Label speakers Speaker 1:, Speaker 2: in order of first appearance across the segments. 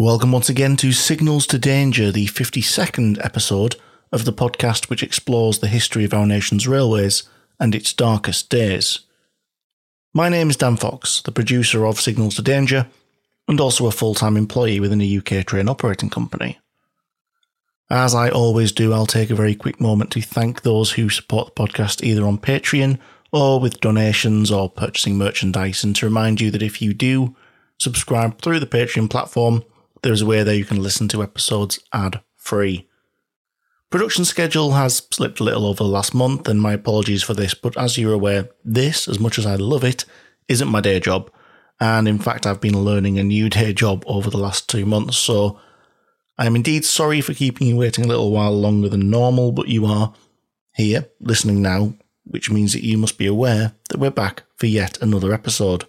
Speaker 1: Welcome once again to Signals to Danger, the 52nd episode of the podcast which explores the history of our nation's railways and its darkest days. My name is Dan Fox, the producer of Signals to Danger, and also a full time employee within a UK train operating company. As I always do, I'll take a very quick moment to thank those who support the podcast either on Patreon or with donations or purchasing merchandise, and to remind you that if you do subscribe through the Patreon platform, there's a way there you can listen to episodes ad free. Production schedule has slipped a little over the last month, and my apologies for this, but as you're aware, this, as much as I love it, isn't my day job. And in fact, I've been learning a new day job over the last two months, so I am indeed sorry for keeping you waiting a little while longer than normal, but you are here, listening now, which means that you must be aware that we're back for yet another episode.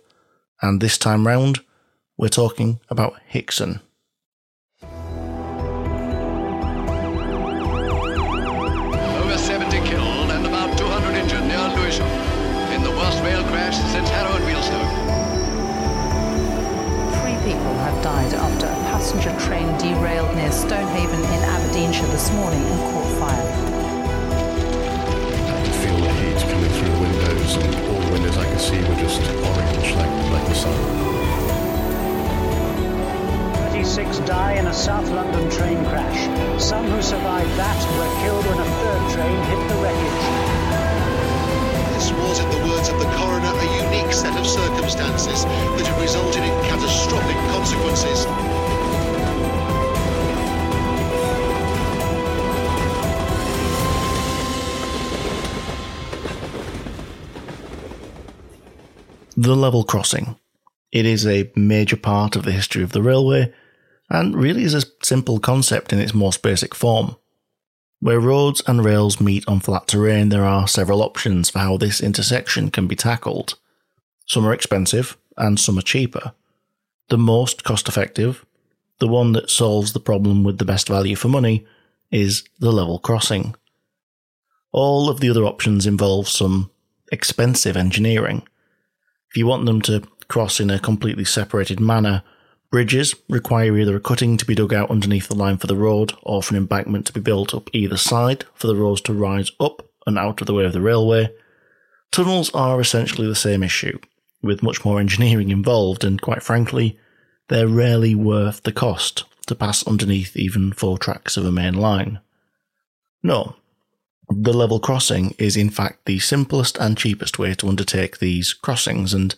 Speaker 1: And this time round, we're talking about Hixon.
Speaker 2: This morning and caught fire.
Speaker 3: I could feel the heat coming through the windows, and all the windows I could see were just orange, like, like the sun.
Speaker 4: 36 die in a South London train crash. Some who survived that were killed when a third train hit the wreckage.
Speaker 5: This was, in the words of the coroner, a unique set of circumstances that have resulted in catastrophic consequences.
Speaker 1: The level crossing. It is a major part of the history of the railway, and really is a simple concept in its most basic form. Where roads and rails meet on flat terrain, there are several options for how this intersection can be tackled. Some are expensive, and some are cheaper. The most cost effective, the one that solves the problem with the best value for money, is the level crossing. All of the other options involve some expensive engineering. If you want them to cross in a completely separated manner, bridges require either a cutting to be dug out underneath the line for the road or for an embankment to be built up either side for the roads to rise up and out of the way of the railway. Tunnels are essentially the same issue, with much more engineering involved, and quite frankly, they're rarely worth the cost to pass underneath even four tracks of a main line. No, the level crossing is in fact the simplest and cheapest way to undertake these crossings, and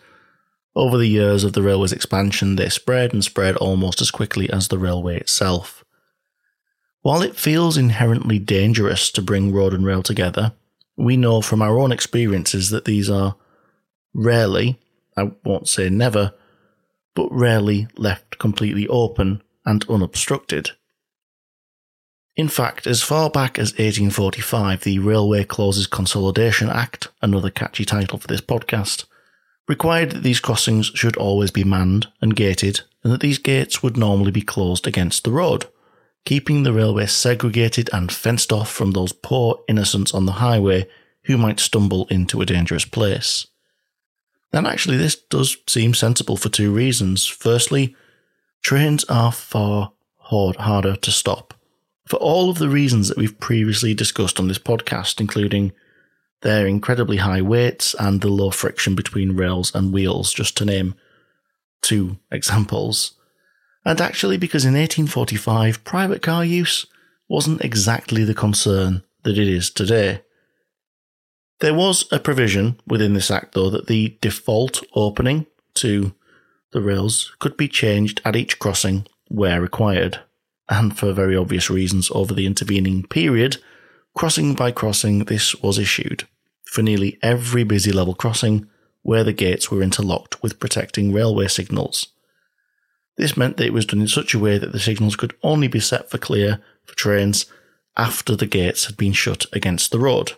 Speaker 1: over the years of the railway's expansion, they spread and spread almost as quickly as the railway itself. While it feels inherently dangerous to bring road and rail together, we know from our own experiences that these are rarely, I won't say never, but rarely left completely open and unobstructed. In fact, as far back as 1845, the Railway Clauses Consolidation Act, another catchy title for this podcast, required that these crossings should always be manned and gated, and that these gates would normally be closed against the road, keeping the railway segregated and fenced off from those poor innocents on the highway who might stumble into a dangerous place. And actually, this does seem sensible for two reasons. Firstly, trains are far harder to stop. For all of the reasons that we've previously discussed on this podcast, including their incredibly high weights and the low friction between rails and wheels, just to name two examples. And actually, because in 1845, private car use wasn't exactly the concern that it is today. There was a provision within this Act, though, that the default opening to the rails could be changed at each crossing where required. And for very obvious reasons, over the intervening period, crossing by crossing, this was issued for nearly every busy level crossing where the gates were interlocked with protecting railway signals. This meant that it was done in such a way that the signals could only be set for clear for trains after the gates had been shut against the road.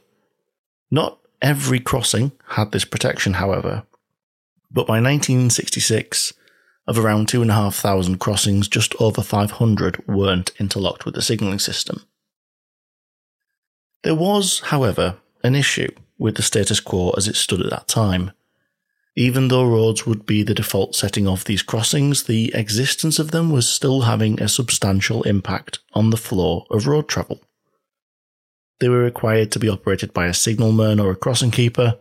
Speaker 1: Not every crossing had this protection, however, but by 1966, of around 2,500 crossings, just over 500 weren't interlocked with the signalling system. There was, however, an issue with the status quo as it stood at that time. Even though roads would be the default setting of these crossings, the existence of them was still having a substantial impact on the flow of road travel. They were required to be operated by a signalman or a crossing keeper,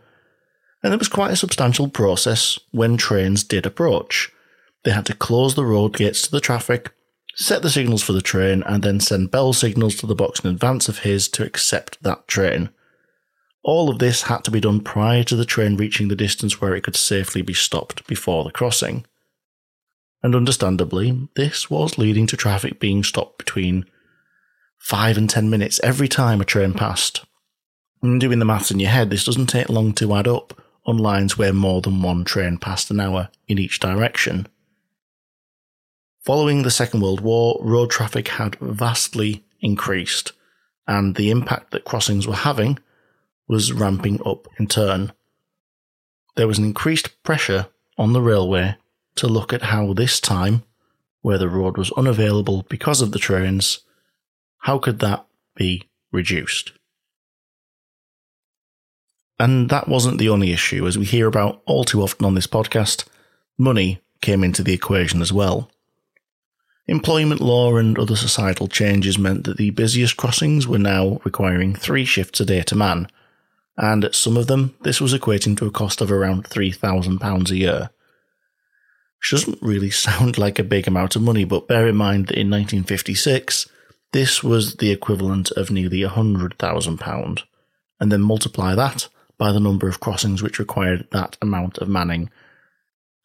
Speaker 1: and it was quite a substantial process when trains did approach. They had to close the road gates to the traffic, set the signals for the train, and then send bell signals to the box in advance of his to accept that train. All of this had to be done prior to the train reaching the distance where it could safely be stopped before the crossing. And understandably, this was leading to traffic being stopped between five and ten minutes every time a train passed. And doing the maths in your head, this doesn't take long to add up on lines where more than one train passed an hour in each direction. Following the Second World War, road traffic had vastly increased, and the impact that crossings were having was ramping up in turn. There was an increased pressure on the railway to look at how this time, where the road was unavailable because of the trains, how could that be reduced? And that wasn't the only issue, as we hear about all too often on this podcast, money came into the equation as well. Employment law and other societal changes meant that the busiest crossings were now requiring three shifts a day to man, and at some of them, this was equating to a cost of around £3,000 a year. Which doesn't really sound like a big amount of money, but bear in mind that in 1956, this was the equivalent of nearly £100,000, and then multiply that by the number of crossings which required that amount of manning,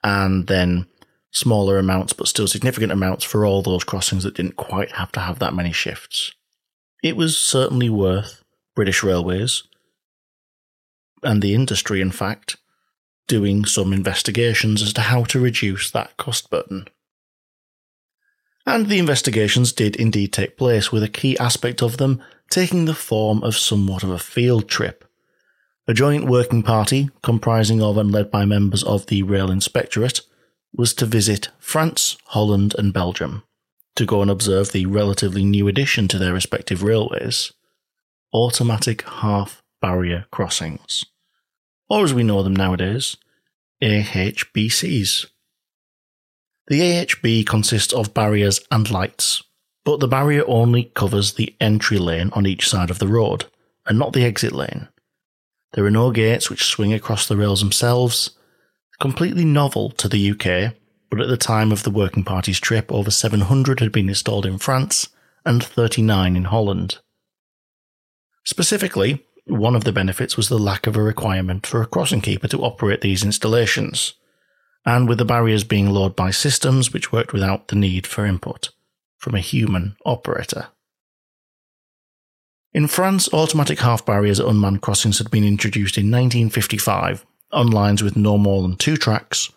Speaker 1: and then smaller amounts but still significant amounts for all those crossings that didn't quite have to have that many shifts. It was certainly worth British Railways, and the industry, in fact, doing some investigations as to how to reduce that cost burden. And the investigations did indeed take place, with a key aspect of them taking the form of somewhat of a field trip. A joint working party, comprising of and led by members of the Rail Inspectorate, was to visit France, Holland, and Belgium to go and observe the relatively new addition to their respective railways automatic half barrier crossings, or as we know them nowadays, AHBCs. The AHB consists of barriers and lights, but the barrier only covers the entry lane on each side of the road, and not the exit lane. There are no gates which swing across the rails themselves. Completely novel to the UK, but at the time of the Working Party's trip, over 700 had been installed in France and 39 in Holland. Specifically, one of the benefits was the lack of a requirement for a crossing keeper to operate these installations and with the barriers being lowered by systems which worked without the need for input from a human operator. In France, automatic half barriers at unmanned crossings had been introduced in 1955 on lines with no more than two tracks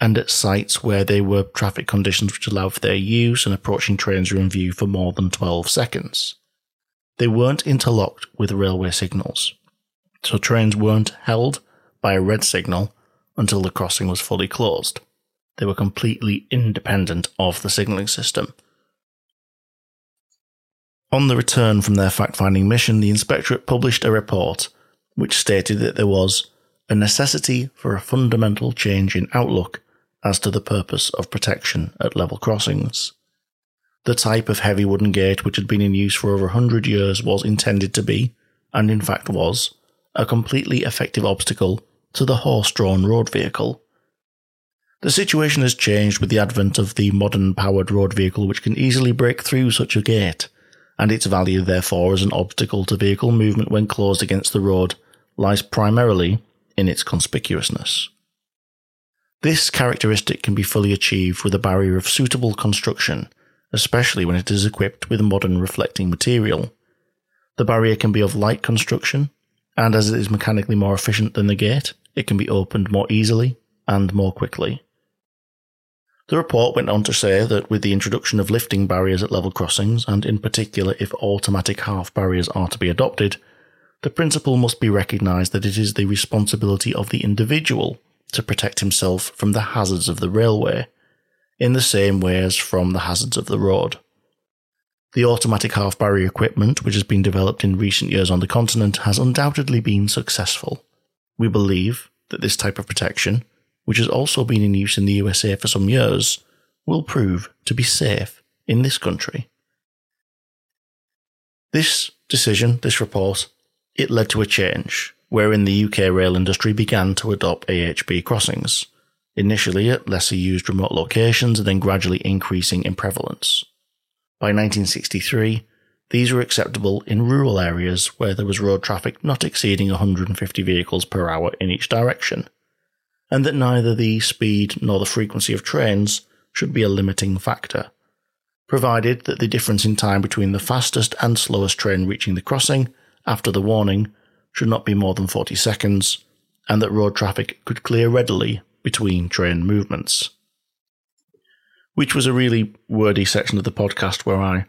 Speaker 1: and at sites where there were traffic conditions which allowed for their use and approaching trains were in view for more than 12 seconds. They weren't interlocked with railway signals, so trains weren't held by a red signal until the crossing was fully closed. They were completely independent of the signalling system. On the return from their fact finding mission, the inspectorate published a report which stated that there was a necessity for a fundamental change in outlook as to the purpose of protection at level crossings. The type of heavy wooden gate which had been in use for over a hundred years was intended to be, and in fact was, a completely effective obstacle to the horse drawn road vehicle. The situation has changed with the advent of the modern powered road vehicle which can easily break through such a gate, and its value therefore as an obstacle to vehicle movement when closed against the road lies primarily in its conspicuousness. This characteristic can be fully achieved with a barrier of suitable construction, especially when it is equipped with modern reflecting material. The barrier can be of light construction, and as it is mechanically more efficient than the gate, it can be opened more easily and more quickly. The report went on to say that with the introduction of lifting barriers at level crossings, and in particular if automatic half barriers are to be adopted, the principle must be recognised that it is the responsibility of the individual to protect himself from the hazards of the railway, in the same way as from the hazards of the road. The automatic half barrier equipment, which has been developed in recent years on the continent, has undoubtedly been successful. We believe that this type of protection, which has also been in use in the USA for some years, will prove to be safe in this country. This decision, this report, it led to a change, wherein the UK rail industry began to adopt AHB crossings, initially at lesser used remote locations and then gradually increasing in prevalence. By 1963, these were acceptable in rural areas where there was road traffic not exceeding 150 vehicles per hour in each direction, and that neither the speed nor the frequency of trains should be a limiting factor, provided that the difference in time between the fastest and slowest train reaching the crossing after the warning should not be more than 40 seconds, and that road traffic could clear readily between train movements. Which was a really wordy section of the podcast where I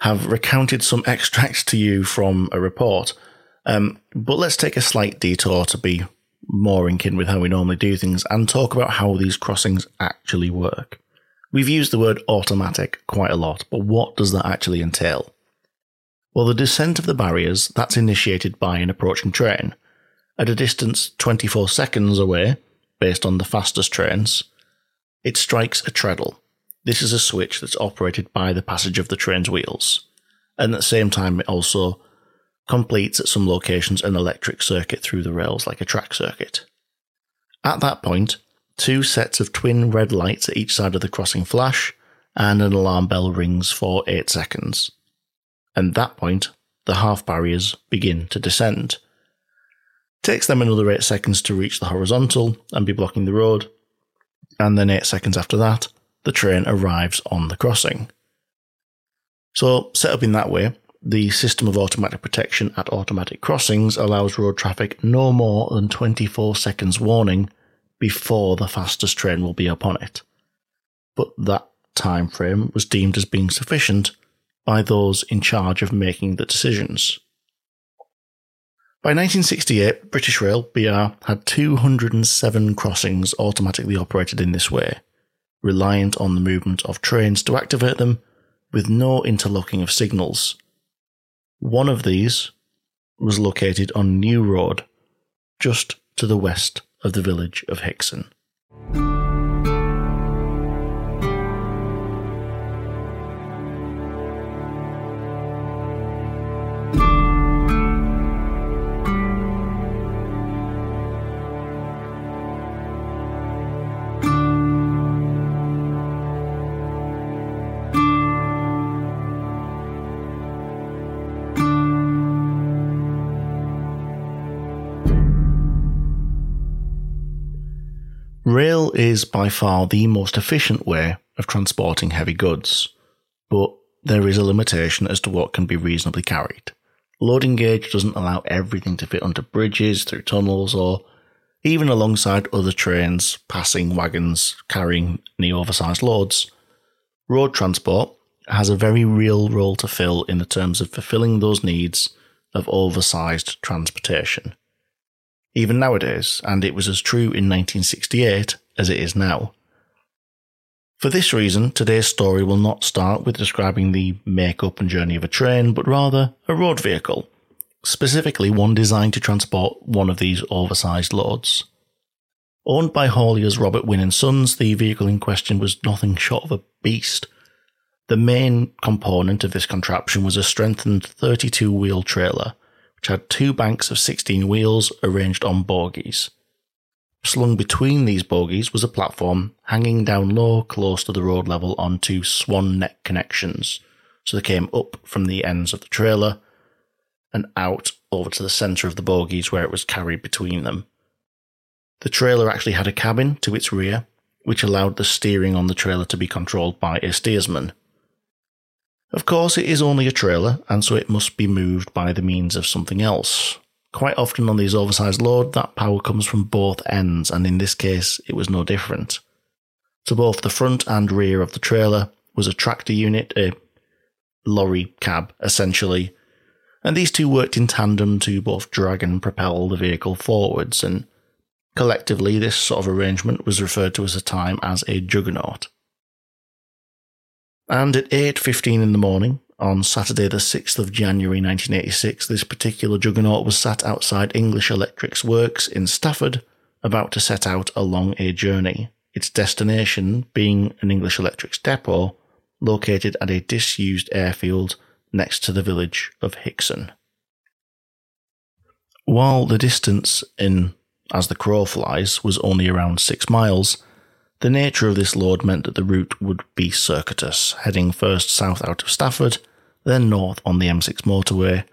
Speaker 1: have recounted some extracts to you from a report. Um, but let's take a slight detour to be more in kin with how we normally do things and talk about how these crossings actually work. We've used the word automatic quite a lot, but what does that actually entail? Well, the descent of the barriers, that's initiated by an approaching train. At a distance 24 seconds away, based on the fastest trains, it strikes a treadle. This is a switch that's operated by the passage of the train's wheels. And at the same time, it also completes at some locations an electric circuit through the rails like a track circuit. At that point, two sets of twin red lights at each side of the crossing flash, and an alarm bell rings for 8 seconds and at that point, the half barriers begin to descend. It takes them another 8 seconds to reach the horizontal and be blocking the road, and then 8 seconds after that, the train arrives on the crossing. So, set up in that way, the system of automatic protection at automatic crossings allows road traffic no more than 24 seconds warning before the fastest train will be upon it. But that time frame was deemed as being sufficient by those in charge of making the decisions. By 1968, British Rail BR had 207 crossings automatically operated in this way, reliant on the movement of trains to activate them, with no interlocking of signals. One of these was located on New Road, just to the west of the village of Hixon. Rail is by far the most efficient way of transporting heavy goods, but there is a limitation as to what can be reasonably carried. Loading gauge doesn't allow everything to fit under bridges, through tunnels, or even alongside other trains passing wagons carrying any oversized loads. Road transport has a very real role to fill in the terms of fulfilling those needs of oversized transportation. Even nowadays, and it was as true in 1968 as it is now. For this reason, today's story will not start with describing the makeup and journey of a train, but rather a road vehicle, specifically one designed to transport one of these oversized loads. Owned by hauliers Robert Wynn and Sons, the vehicle in question was nothing short of a beast. The main component of this contraption was a strengthened 32 wheel trailer, which had two banks of 16 wheels arranged on bogies. Slung between these bogies was a platform hanging down low close to the road level on two swan neck connections, so they came up from the ends of the trailer and out over to the centre of the bogies where it was carried between them. The trailer actually had a cabin to its rear, which allowed the steering on the trailer to be controlled by a steersman. Of course, it is only a trailer, and so it must be moved by the means of something else, Quite often on these oversized loads, that power comes from both ends, and in this case, it was no different. To both the front and rear of the trailer was a tractor unit, a lorry cab, essentially, and these two worked in tandem to both drag and propel the vehicle forwards, and collectively, this sort of arrangement was referred to as a time as a juggernaut. And at 8.15 in the morning, on Saturday, the 6th of January 1986, this particular juggernaut was sat outside English Electric's works in Stafford, about to set out along a journey, its destination being an English Electric's depot located at a disused airfield next to the village of Hixon. While the distance in As the Crow Flies was only around six miles, the nature of this load meant that the route would be circuitous, heading first south out of Stafford then north on the M6 motorway,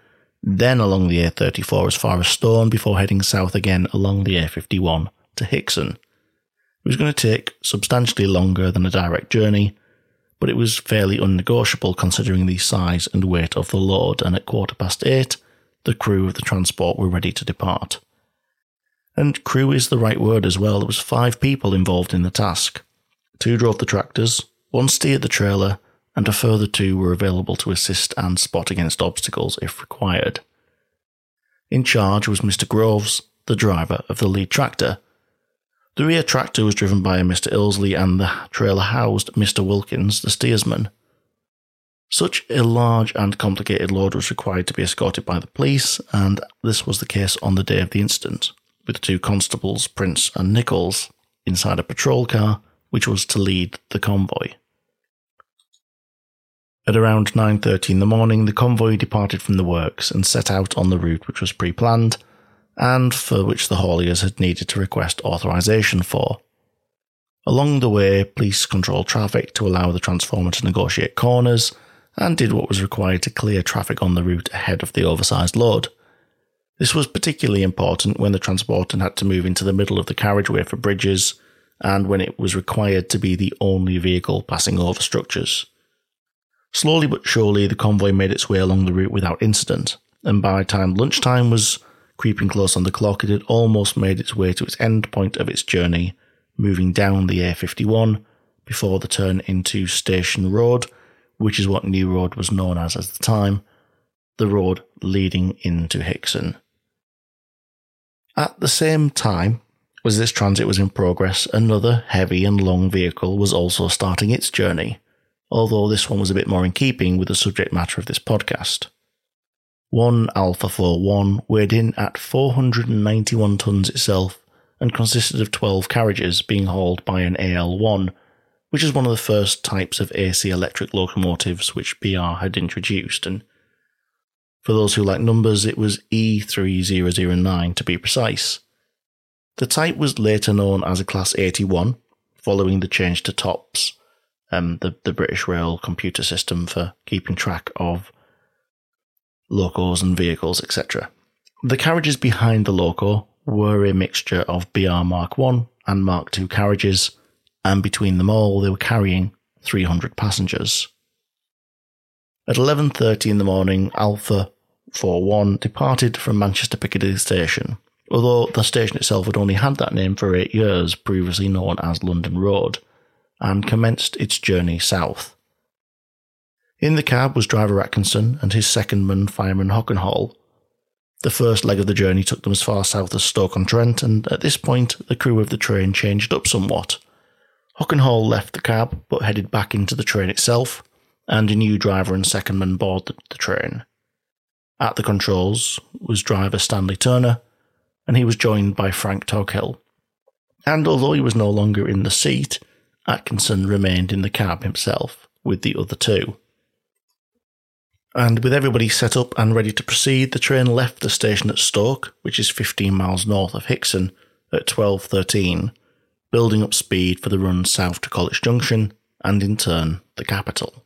Speaker 1: then along the A34 as far as Stone before heading south again along the A51 to Hixon. It was going to take substantially longer than a direct journey, but it was fairly unnegotiable considering the size and weight of the load, and at quarter past eight, the crew of the transport were ready to depart. And crew is the right word as well. There was five people involved in the task. Two drove the tractors, one steered the trailer, and a further two were available to assist and spot against obstacles if required. In charge was Mr. Groves, the driver of the lead tractor. The rear tractor was driven by Mr. Ilsley and the trailer housed Mr. Wilkins, the steersman. Such a large and complicated load was required to be escorted by the police, and this was the case on the day of the incident, with two constables, Prince and Nichols, inside a patrol car, which was to lead the convoy. At around 9.30 in the morning, the convoy departed from the works and set out on the route which was pre-planned and for which the hauliers had needed to request authorization for. Along the way, police controlled traffic to allow the transformer to negotiate corners and did what was required to clear traffic on the route ahead of the oversized load. This was particularly important when the transporter had to move into the middle of the carriageway for bridges and when it was required to be the only vehicle passing over structures. Slowly but surely, the convoy made its way along the route without incident, and by the time lunchtime was creeping close on the clock, it had almost made its way to its end point of its journey, moving down the A51 before the turn into Station Road, which is what New Road was known as at the time, the road leading into Hixon. At the same time as this transit was in progress, another heavy and long vehicle was also starting its journey although this one was a bit more in keeping with the subject matter of this podcast. One Alfa 41 weighed in at 491 tons itself and consisted of 12 carriages being hauled by an AL1, which is one of the first types of AC electric locomotives which BR had introduced. And for those who like numbers, it was E3009 to be precise. The type was later known as a Class 81, following the change to TOPS um, the, the British Rail computer system for keeping track of locos and vehicles, etc. The carriages behind the loco were a mixture of BR Mark 1 and Mark 2 carriages, and between them all they were carrying 300 passengers. At 11:30 in the morning, Alfa 41 departed from Manchester Piccadilly station, although the station itself had only had that name for 8 years, previously known as London Road and commenced its journey south. In the cab was driver Atkinson and his second man, fireman Hockenhall. The first leg of the journey took them as far south as Stoke-on-Trent, and at this point, the crew of the train changed up somewhat. Hockenhall left the cab but headed back into the train itself, and a new driver and secondman boarded the train. At the controls was driver Stanley Turner, and he was joined by Frank Toghill. And although he was no longer in the seat, Atkinson remained in the cab himself with the other two. And with everybody set up and ready to proceed, the train left the station at Stoke, which is 15 miles north of Hixon, at 12.13, building up speed for the run south to Colwich Junction and in turn the capital.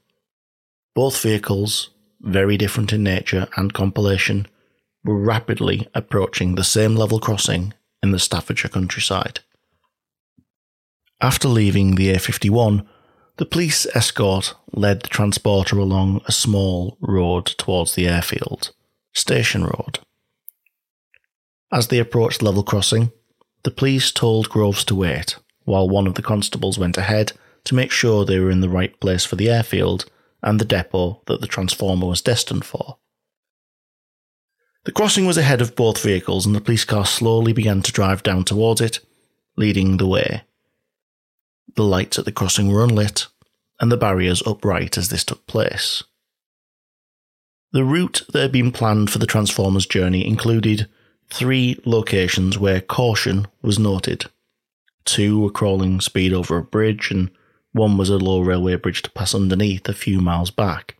Speaker 1: Both vehicles, very different in nature and compilation, were rapidly approaching the same level crossing in the Staffordshire countryside. After leaving the A51, the police escort led the transporter along a small road towards the airfield, Station Road. As they approached level crossing, the police told Groves to wait, while one of the constables went ahead to make sure they were in the right place for the airfield and the depot that the transformer was destined for. The crossing was ahead of both vehicles, and the police car slowly began to drive down towards it, leading the way. The lights at the crossing were unlit, and the barriers upright as this took place. The route that had been planned for the Transformers journey included three locations where caution was noted. Two were crawling speed over a bridge, and one was a low railway bridge to pass underneath a few miles back.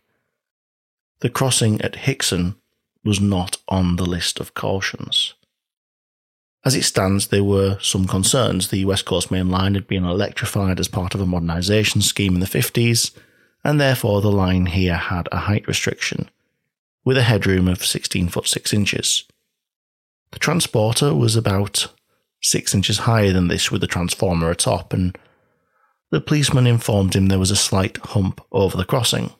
Speaker 1: The crossing at Hixon was not on the list of cautions. As it stands, there were some concerns. The West Coast Main Line had been electrified as part of a modernisation scheme in the 50s, and therefore the line here had a height restriction, with a headroom of 16 foot 6 inches. The transporter was about 6 inches higher than this with the transformer atop, and the policeman informed him there was a slight hump over the crossing.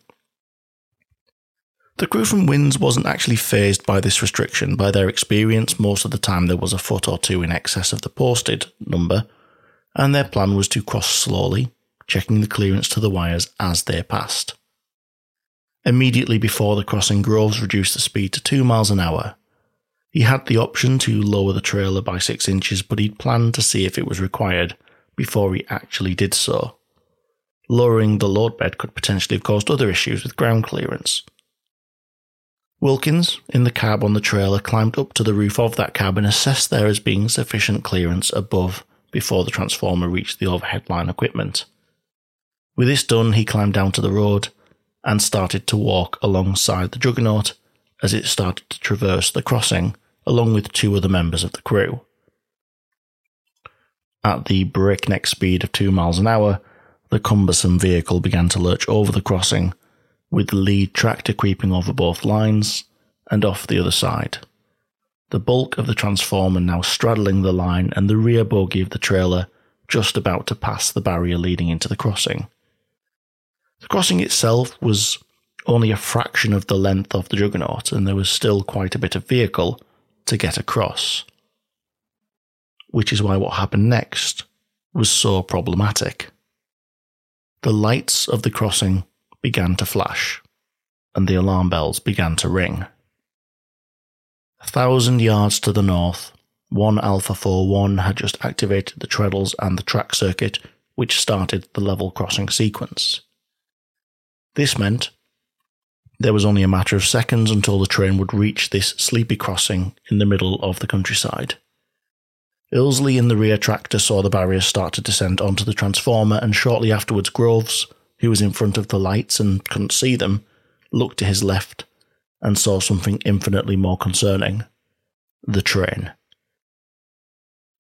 Speaker 1: The crew from Wynns wasn't actually fazed by this restriction. By their experience, most of the time there was a foot or two in excess of the posted number, and their plan was to cross slowly, checking the clearance to the wires as they passed. Immediately before the crossing, Groves reduced the speed to 2 miles an hour. He had the option to lower the trailer by 6 inches, but he'd planned to see if it was required before he actually did so. Lowering the load bed could potentially have caused other issues with ground clearance. Wilkins, in the cab on the trailer, climbed up to the roof of that cab and assessed there as being sufficient clearance above before the transformer reached the overhead line equipment. With this done, he climbed down to the road and started to walk alongside the juggernaut as it started to traverse the crossing along with two other members of the crew. At the breakneck speed of two miles an hour, the cumbersome vehicle began to lurch over the crossing with the lead tractor creeping over both lines and off the other side. The bulk of the transformer now straddling the line and the rear bogie of the trailer just about to pass the barrier leading into the crossing. The crossing itself was only a fraction of the length of the juggernaut, and there was still quite a bit of vehicle to get across. Which is why what happened next was so problematic. The lights of the crossing began to flash, and the alarm bells began to ring. A thousand yards to the north, one Alpha 41 had just activated the treadles and the track circuit, which started the level crossing sequence. This meant there was only a matter of seconds until the train would reach this sleepy crossing in the middle of the countryside. Ilsley in the rear tractor saw the barrier start to descend onto the transformer, and shortly afterwards, Groves, who was in front of the lights and couldn't see them, looked to his left and saw something infinitely more concerning the train.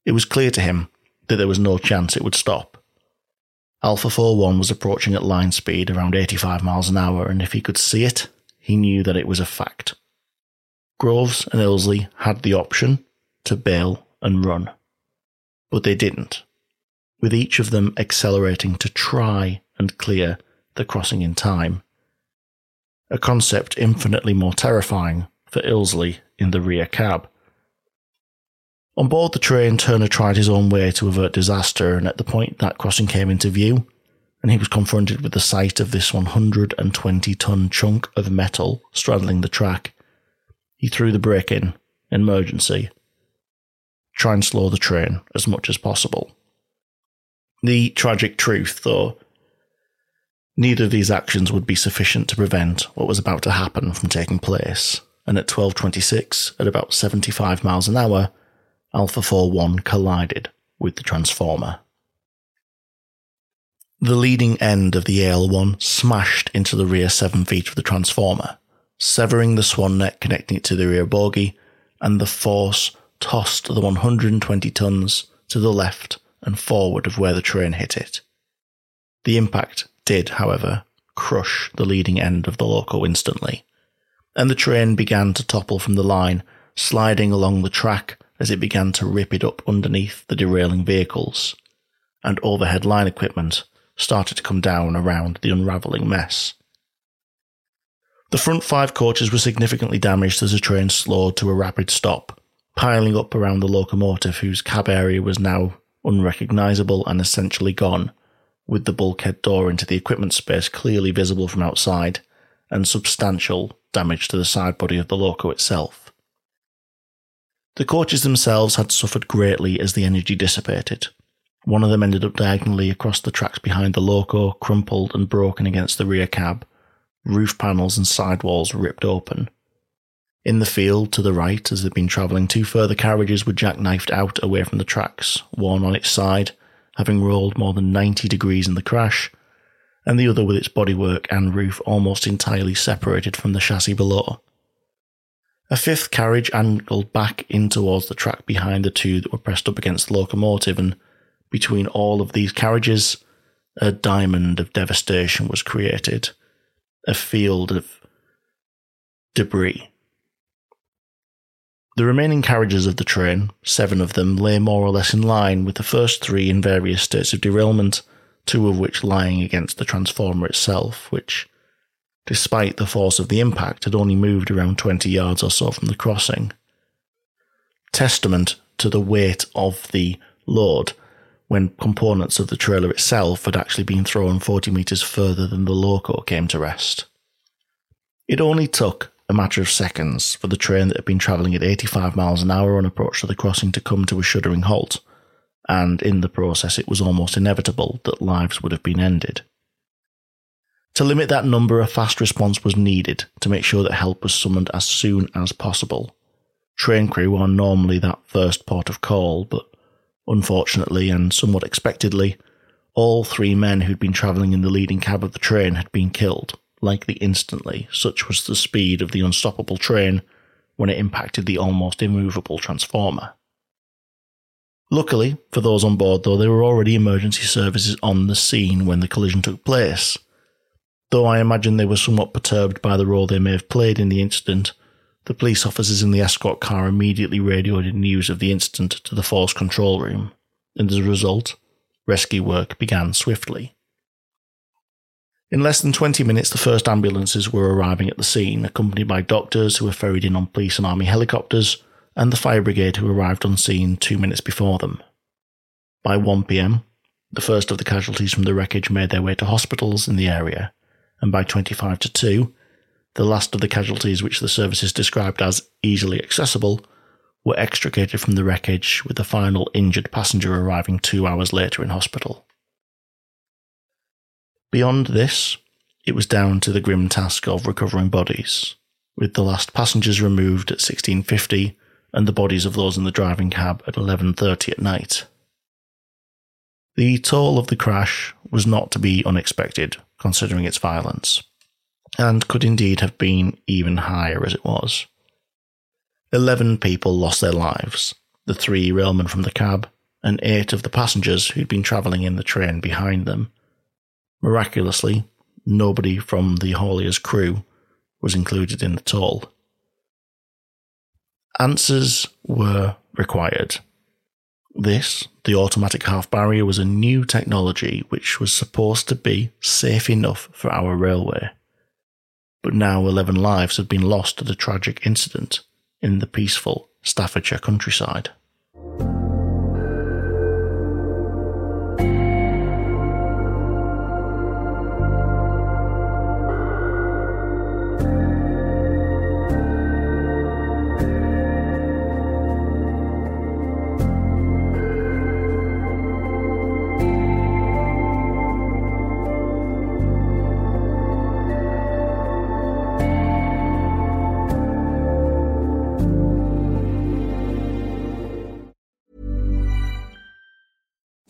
Speaker 1: It was clear to him that there was no chance it would stop. Alpha 41 was approaching at line speed around 85 miles an hour, and if he could see it, he knew that it was a fact. Groves and Ilsley had the option to bail and run, but they didn't, with each of them accelerating to try and clear the crossing in time. A concept infinitely more terrifying for Ilsley in the rear cab. On board the train, Turner tried his own way to avert disaster, and at the point that crossing came into view, and he was confronted with the sight of this 120 ton chunk of metal straddling the track, he threw the brake in emergency, try and slow the train as much as possible. The tragic truth, though, neither of these actions would be sufficient to prevent what was about to happen from taking place, and at 12.26, at about 75 miles an hour, Alpha 4-1 collided with the transformer. The leading end of the AL1 smashed into the rear 7 feet of the transformer, severing the swan neck connecting it to the rear bogie, and the force tossed the 120 tons to the left and forward of where the train hit it. The impact did, however, crush the leading end of the loco instantly, and the train began to topple from the line, sliding along the track as it began to rip it up underneath the derailing vehicles, and overhead line equipment started to come down around the unravelling mess. The front five coaches were significantly damaged as the train slowed to a rapid stop, piling up around the locomotive whose cab area was now unrecognisable and essentially gone, with the bulkhead door into the equipment space clearly visible from outside, and substantial damage to the side body of the loco itself. The coaches themselves had suffered greatly as the energy dissipated. One of them ended up diagonally across the tracks behind the loco, crumpled and broken against the rear cab, roof panels and sidewalls ripped open. In the field to the right, as they'd been travelling, two further carriages were jackknifed out away from the tracks, one on its side, having rolled more than 90 degrees in the crash, and the other with its bodywork and roof almost entirely separated from the chassis below. A fifth carriage angled back in towards the track behind the two that were pressed up against the locomotive, and between all of these carriages, a diamond of devastation was created, a field of debris the remaining carriages of the train, seven of them, lay more or less in line with the first three in various states of derailment, two of which lying against the transformer itself, which, despite the force of the impact, had only moved around 20 yards or so from the crossing. Testament to the weight of the load when components of the trailer itself had actually been thrown 40 metres further than the loco came to rest. It only took a matter of seconds for the train that had been travelling at 85 miles an hour on approach to the crossing to come to a shuddering halt, and in the process it was almost inevitable that lives would have been ended. To limit that number, a fast response was needed to make sure that help was summoned as soon as possible. Train crew are normally that first port of call, but unfortunately and somewhat expectedly, all three men who'd been travelling in the leading cab of the train had been killed likely instantly, such was the speed of the unstoppable train when it impacted the almost immovable transformer. Luckily, for those on board though, there were already emergency services on the scene when the collision took place. Though I imagine they were somewhat perturbed by the role they may have played in the incident, the police officers in the escort car immediately radioed news of the incident to the force control room, and as a result, rescue work began swiftly. In less than 20 minutes, the first ambulances were arriving at the scene, accompanied by doctors who were ferried in on police and army helicopters, and the fire brigade who arrived on scene two minutes before them. By 1 pm, the first of the casualties from the wreckage made their way to hospitals in the area, and by 25 to 2, the last of the casualties, which the services described as easily accessible, were extricated from the wreckage, with the final injured passenger arriving two hours later in hospital. Beyond this, it was down to the grim task of recovering bodies, with the last passengers removed at 1650 and the bodies of those in the driving cab at 11:30 at night. The toll of the crash was not to be unexpected considering its violence, and could indeed have been even higher as it was. Eleven people lost their lives, the three railmen from the cab, and eight of the passengers who'd been travelling in the train behind them, Miraculously, nobody from the Haulier's crew was included in the toll. Answers were required. This, the automatic half barrier, was a new technology which was supposed to be safe enough for our railway. But now 11 lives had been lost at a tragic incident in the peaceful Staffordshire countryside.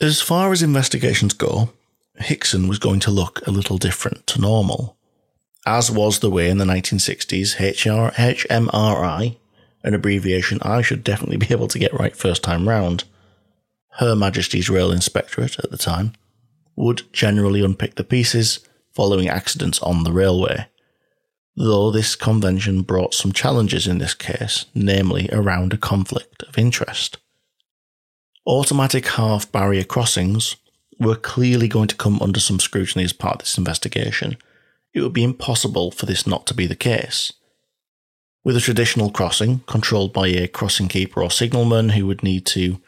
Speaker 1: As far as investigations go, Hixon was going to look a little different to normal. As was the way in the 1960s, HR, HMRI, an abbreviation I should definitely be able to get right first time round, Her Majesty's Rail Inspectorate at the time, would generally unpick the pieces following accidents on the railway. Though this convention brought some challenges in this case, namely around a conflict of interest. Automatic half barrier crossings were clearly going to come under some scrutiny as part of this investigation. It would be impossible for this not to be the case. With a traditional crossing, controlled by a crossing keeper or signalman who would need to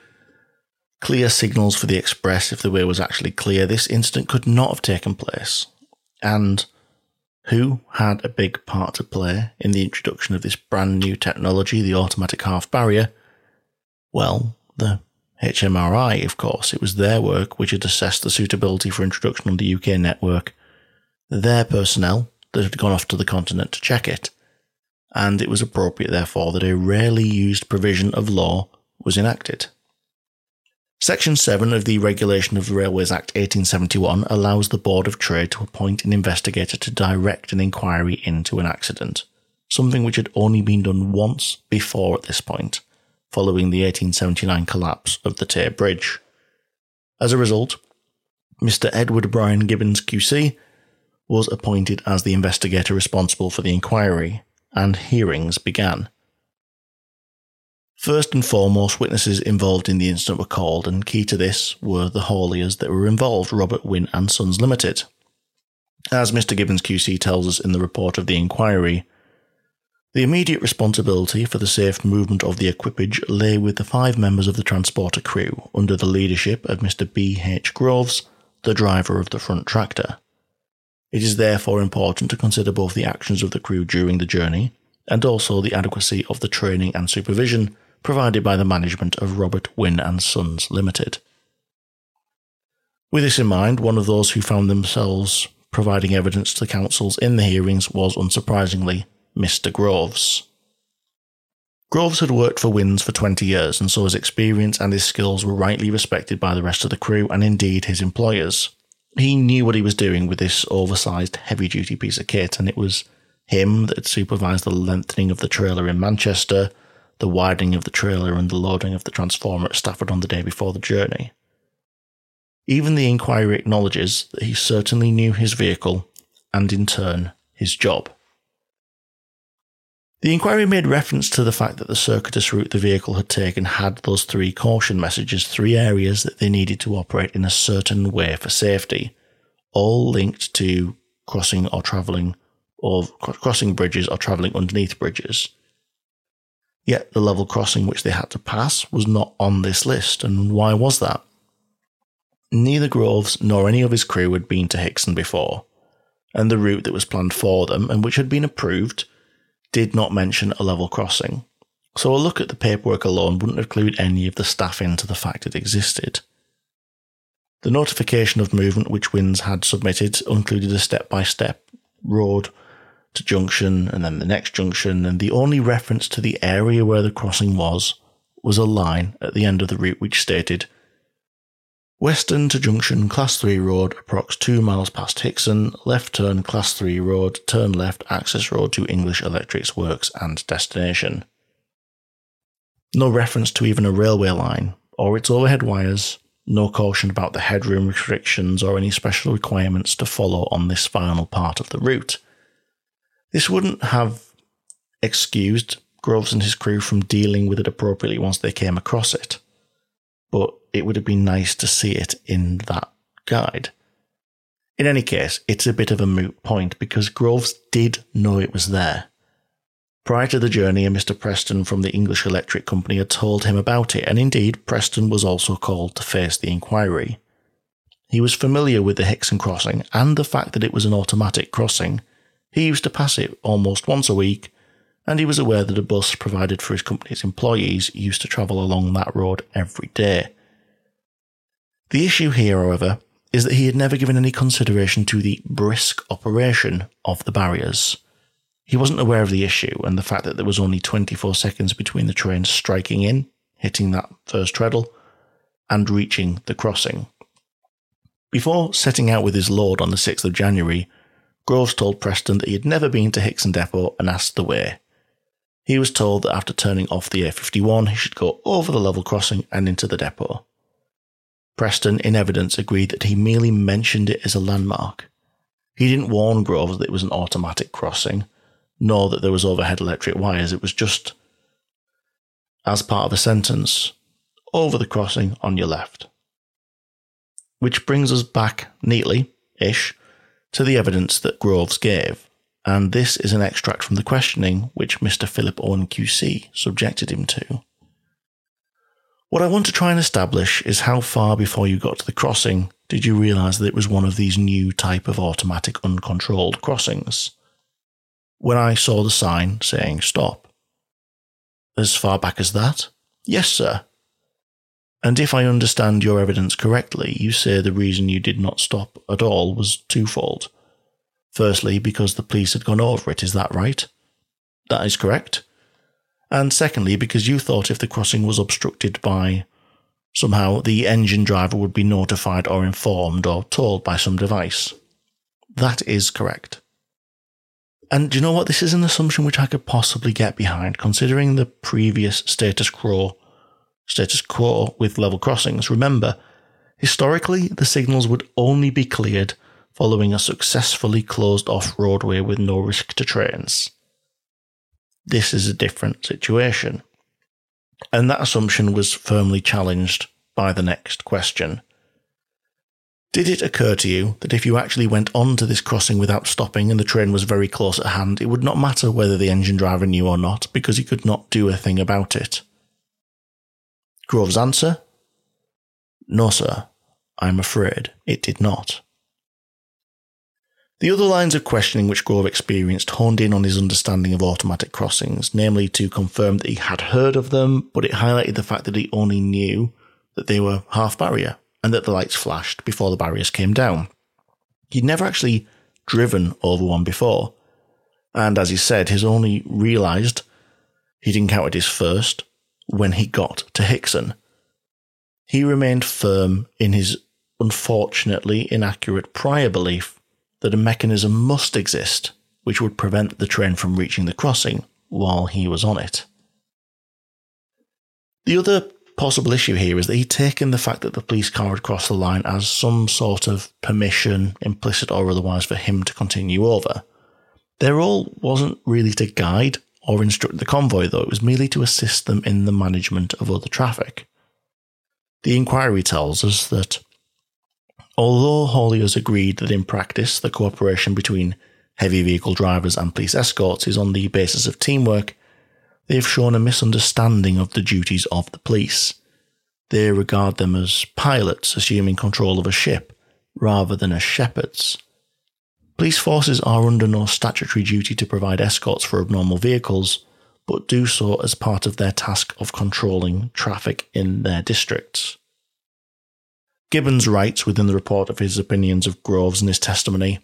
Speaker 1: clear signals for the express if the way was actually clear, this incident could not have taken place. And who had a big part to play in the introduction of this brand new technology, the automatic half barrier? Well, the HMRI, of course. It was their work which had assessed the suitability for introduction on the UK network. Their personnel that had gone off to the continent to check it. And it was appropriate, therefore, that a rarely used provision of law was enacted. Section 7 of the Regulation of the Railways Act 1871 allows the Board of Trade to appoint an investigator to direct an inquiry into an accident, something which had only been done once before at this point following the 1879 collapse of the Tay Bridge. As a result, Mr. Edward Brian Gibbens QC was appointed as the investigator responsible for the inquiry, and hearings began. First and foremost, witnesses involved in the incident were called, and key to this were the hauliers that were involved, Robert Wynn and Sons Limited. As Mr. Gibbens QC tells us in the report of the inquiry, the immediate responsibility for the safe movement of the equipage lay with the five members of the transporter crew under the leadership of Mr. B. H. Groves, the driver of the front tractor. It is therefore important to consider both the actions of the crew during the journey and also the adequacy of the training and supervision provided by the management of Robert Wynn and Sons Limited. With this in mind, one of those who found themselves providing evidence to the councils in the hearings was unsurprisingly Mr. Groves. Groves had worked for Wynns for 20 years, and so his experience and his skills were rightly respected by the rest of the crew and indeed his employers. He knew what he was doing with this oversized, heavy duty piece of kit, and it was him that supervised the lengthening of the trailer in Manchester, the widening of the trailer, and the loading of the transformer at Stafford on the day before the journey. Even the inquiry acknowledges that he certainly knew his vehicle and, in turn, his job. The inquiry made reference to the fact that the circuitous route the vehicle had taken had those three caution messages, three areas that they needed to operate in a certain way for safety, all linked to crossing or travelling or crossing bridges or travelling underneath bridges. Yet the level crossing which they had to pass was not on this list, and why was that? Neither Groves nor any of his crew had been to Hixon before, and the route that was planned for them and which had been approved did not mention a level crossing, so a look at the paperwork alone wouldn't include any of the staff into the fact it existed. The notification of movement which Wynns had submitted included a step by step road to junction and then the next junction, and the only reference to the area where the crossing was was a line at the end of the route which stated Western to Junction Class 3 Road, approx 2 miles past Hixon, left turn Class 3 Road, turn left access road to English Electrics Works and destination. No reference to even a railway line or its overhead wires, no caution about the headroom restrictions or any special requirements to follow on this final part of the route. This wouldn't have excused Groves and his crew from dealing with it appropriately once they came across it, but it would have been nice to see it in that guide. In any case, it's a bit of a moot point because Groves did know it was there. Prior to the journey, a Mr. Preston from the English Electric Company had told him about it, and indeed, Preston was also called to face the inquiry. He was familiar with the Hixon crossing and the fact that it was an automatic crossing. He used to pass it almost once a week, and he was aware that a bus provided for his company's employees used to travel along that road every day. The issue here, however, is that he had never given any consideration to the brisk operation of the barriers. He wasn't aware of the issue and the fact that there was only 24 seconds between the train striking in, hitting that first treadle, and reaching the crossing. Before setting out with his load on the 6th of January, Groves told Preston that he had never been to Hixon Depot and asked the way. He was told that after turning off the A51, he should go over the level crossing and into the depot. Preston, in evidence, agreed that he merely mentioned it as a landmark. He didn't warn Groves that it was an automatic crossing, nor that there was overhead electric wires. It was just as part of a sentence over the crossing on your left. Which brings us back neatly ish to the evidence that Groves gave. And this is an extract from the questioning which Mr. Philip Owen QC subjected him to. What I want to try and establish is how far before you got to the crossing did you realise that it was one of these new type of automatic uncontrolled crossings? when I saw the sign saying stop. As far back as that? Yes, sir. And if I understand your evidence correctly, you say the reason you did not stop at all was twofold. Firstly, because the police had gone over it, is that right? That is correct. And secondly, because you thought if the crossing was obstructed by somehow the engine driver would be notified or informed or told by some device. That is correct. And do you know what? This is an assumption which I could possibly get behind, considering the previous status quo status quo with level crossings. Remember, historically, the signals would only be cleared following a successfully closed off roadway with no risk to trains. This is a different situation. And that assumption was firmly challenged by the next question. Did it occur to you that if you actually went on to this crossing without stopping and the train was very close at hand, it would not matter whether the engine driver knew or not, because he could not do a thing about it? Grove's answer? No, sir. I'm afraid it did not. The other lines of questioning which Grove experienced honed in on his understanding of automatic crossings, namely to confirm that he had heard of them, but it highlighted the fact that he only knew that they were half barrier and that the lights flashed before the barriers came down. He'd never actually driven over one before, and as he said, he's only realised he'd encountered his first when he got to Hixon. He remained firm in his unfortunately inaccurate prior belief that a mechanism must exist which would prevent the train from reaching the crossing while he was on it. The other possible issue here is that he'd taken the fact that the police car had crossed the line as some sort of permission, implicit or otherwise, for him to continue over. Their role wasn't really to guide or instruct the convoy, though, it was merely to assist them in the management of other traffic. The inquiry tells us that although hauliers agreed that in practice the cooperation between heavy vehicle drivers and police escorts is on the basis of teamwork, they have shown a misunderstanding of the duties of the police. They regard them as pilots assuming control of a ship, rather than as shepherds. Police forces are under no statutory duty to provide escorts for abnormal vehicles, but do so as part of their task of controlling traffic in their districts. Gibbens writes within the report of his opinions of Groves in his testimony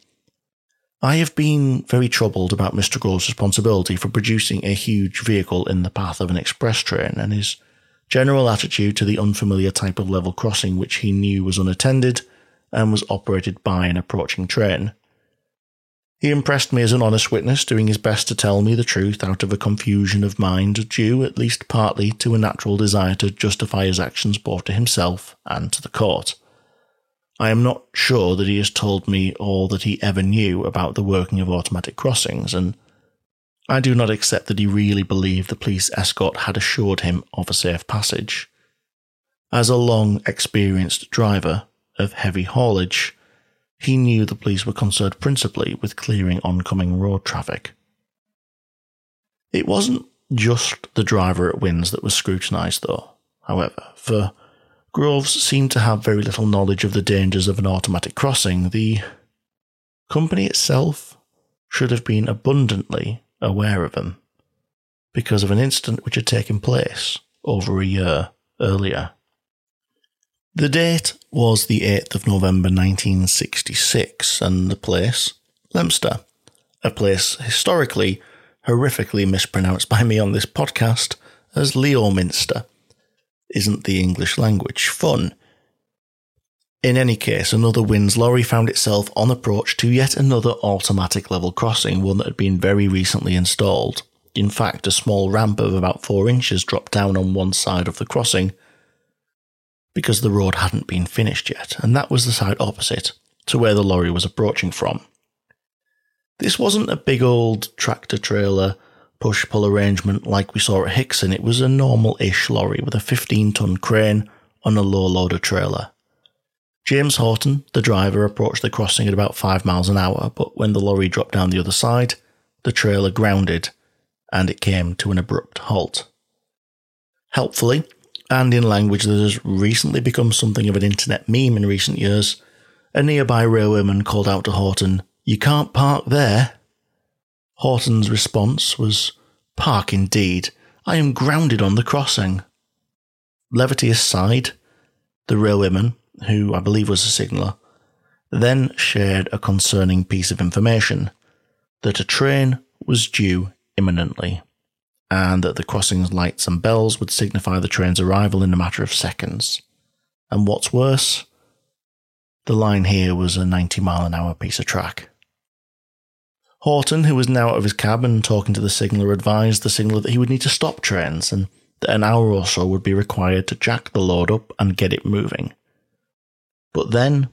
Speaker 1: I have been very troubled about Mr. Grove's responsibility for producing a huge vehicle in the path of an express train and his general attitude to the unfamiliar type of level crossing which he knew was unattended and was operated by an approaching train. He impressed me as an honest witness, doing his best to tell me the truth out of a confusion of mind due, at least partly, to a natural desire to justify his actions both to himself and to the court. I am not sure that he has told me all that he ever knew about the working of automatic crossings, and I do not accept that he really believed the police escort had assured him of a safe passage. As a long experienced driver of heavy haulage, he knew the police were concerned principally with clearing oncoming road traffic. It wasn't just the driver at Wynns that was scrutinised, though, however, for Groves seemed to have very little knowledge of the dangers of an automatic crossing. The company itself should have been abundantly aware of them because of an incident which had taken place over a year earlier. The date was the 8th of November 1966, and the place, Leominster, a place historically horrifically mispronounced by me on this podcast as Leominster. Isn't the English language fun? In any case, another Wynns lorry found itself on approach to yet another automatic level crossing, one that had been very recently installed. In fact, a small ramp of about four inches dropped down on one side of the crossing because the road hadn't been finished yet, and that was the side opposite to where the lorry was approaching from. This wasn't a big old tractor trailer push pull arrangement like we saw at Hixon, it was a normal ish lorry with a 15 ton crane on a low loader trailer. James Horton, the driver, approached the crossing at about 5 miles an hour, but when the lorry dropped down the other side, the trailer grounded and it came to an abrupt halt. Helpfully, and in language that has recently become something of an internet meme in recent years, a nearby railwayman called out to Horton, You can't park there. Horton's response was, Park indeed. I am grounded on the crossing. Levity aside, the railwayman, who I believe was a signaller, then shared a concerning piece of information that a train was due imminently and that the crossing's lights and bells would signify the train's arrival in a matter of seconds. And what's worse, the line here was a 90 mile an hour piece of track. Horton, who was now out of his cab and talking to the signaller, advised the signaller that he would need to stop trains and that an hour or so would be required to jack the load up and get it moving. But then,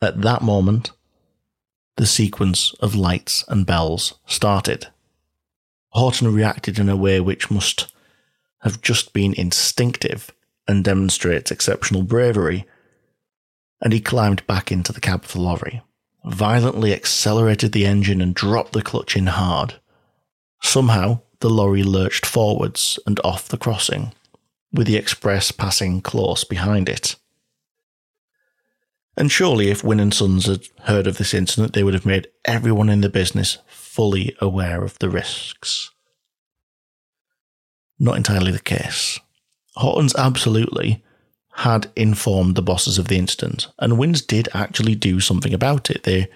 Speaker 1: at that moment, the sequence of lights and bells started. Horton reacted in a way which must have just been instinctive and demonstrates exceptional bravery, and he climbed back into the cab of the lorry, violently accelerated the engine and dropped the clutch in hard. Somehow, the lorry lurched forwards and off the crossing, with the express passing close behind it. And surely, if Wynn and Sons had heard of this incident, they would have made everyone in the business fully aware of the risks. Not entirely the case. Hortons absolutely had informed the bosses of the incident, and Wynns did actually do something about it. They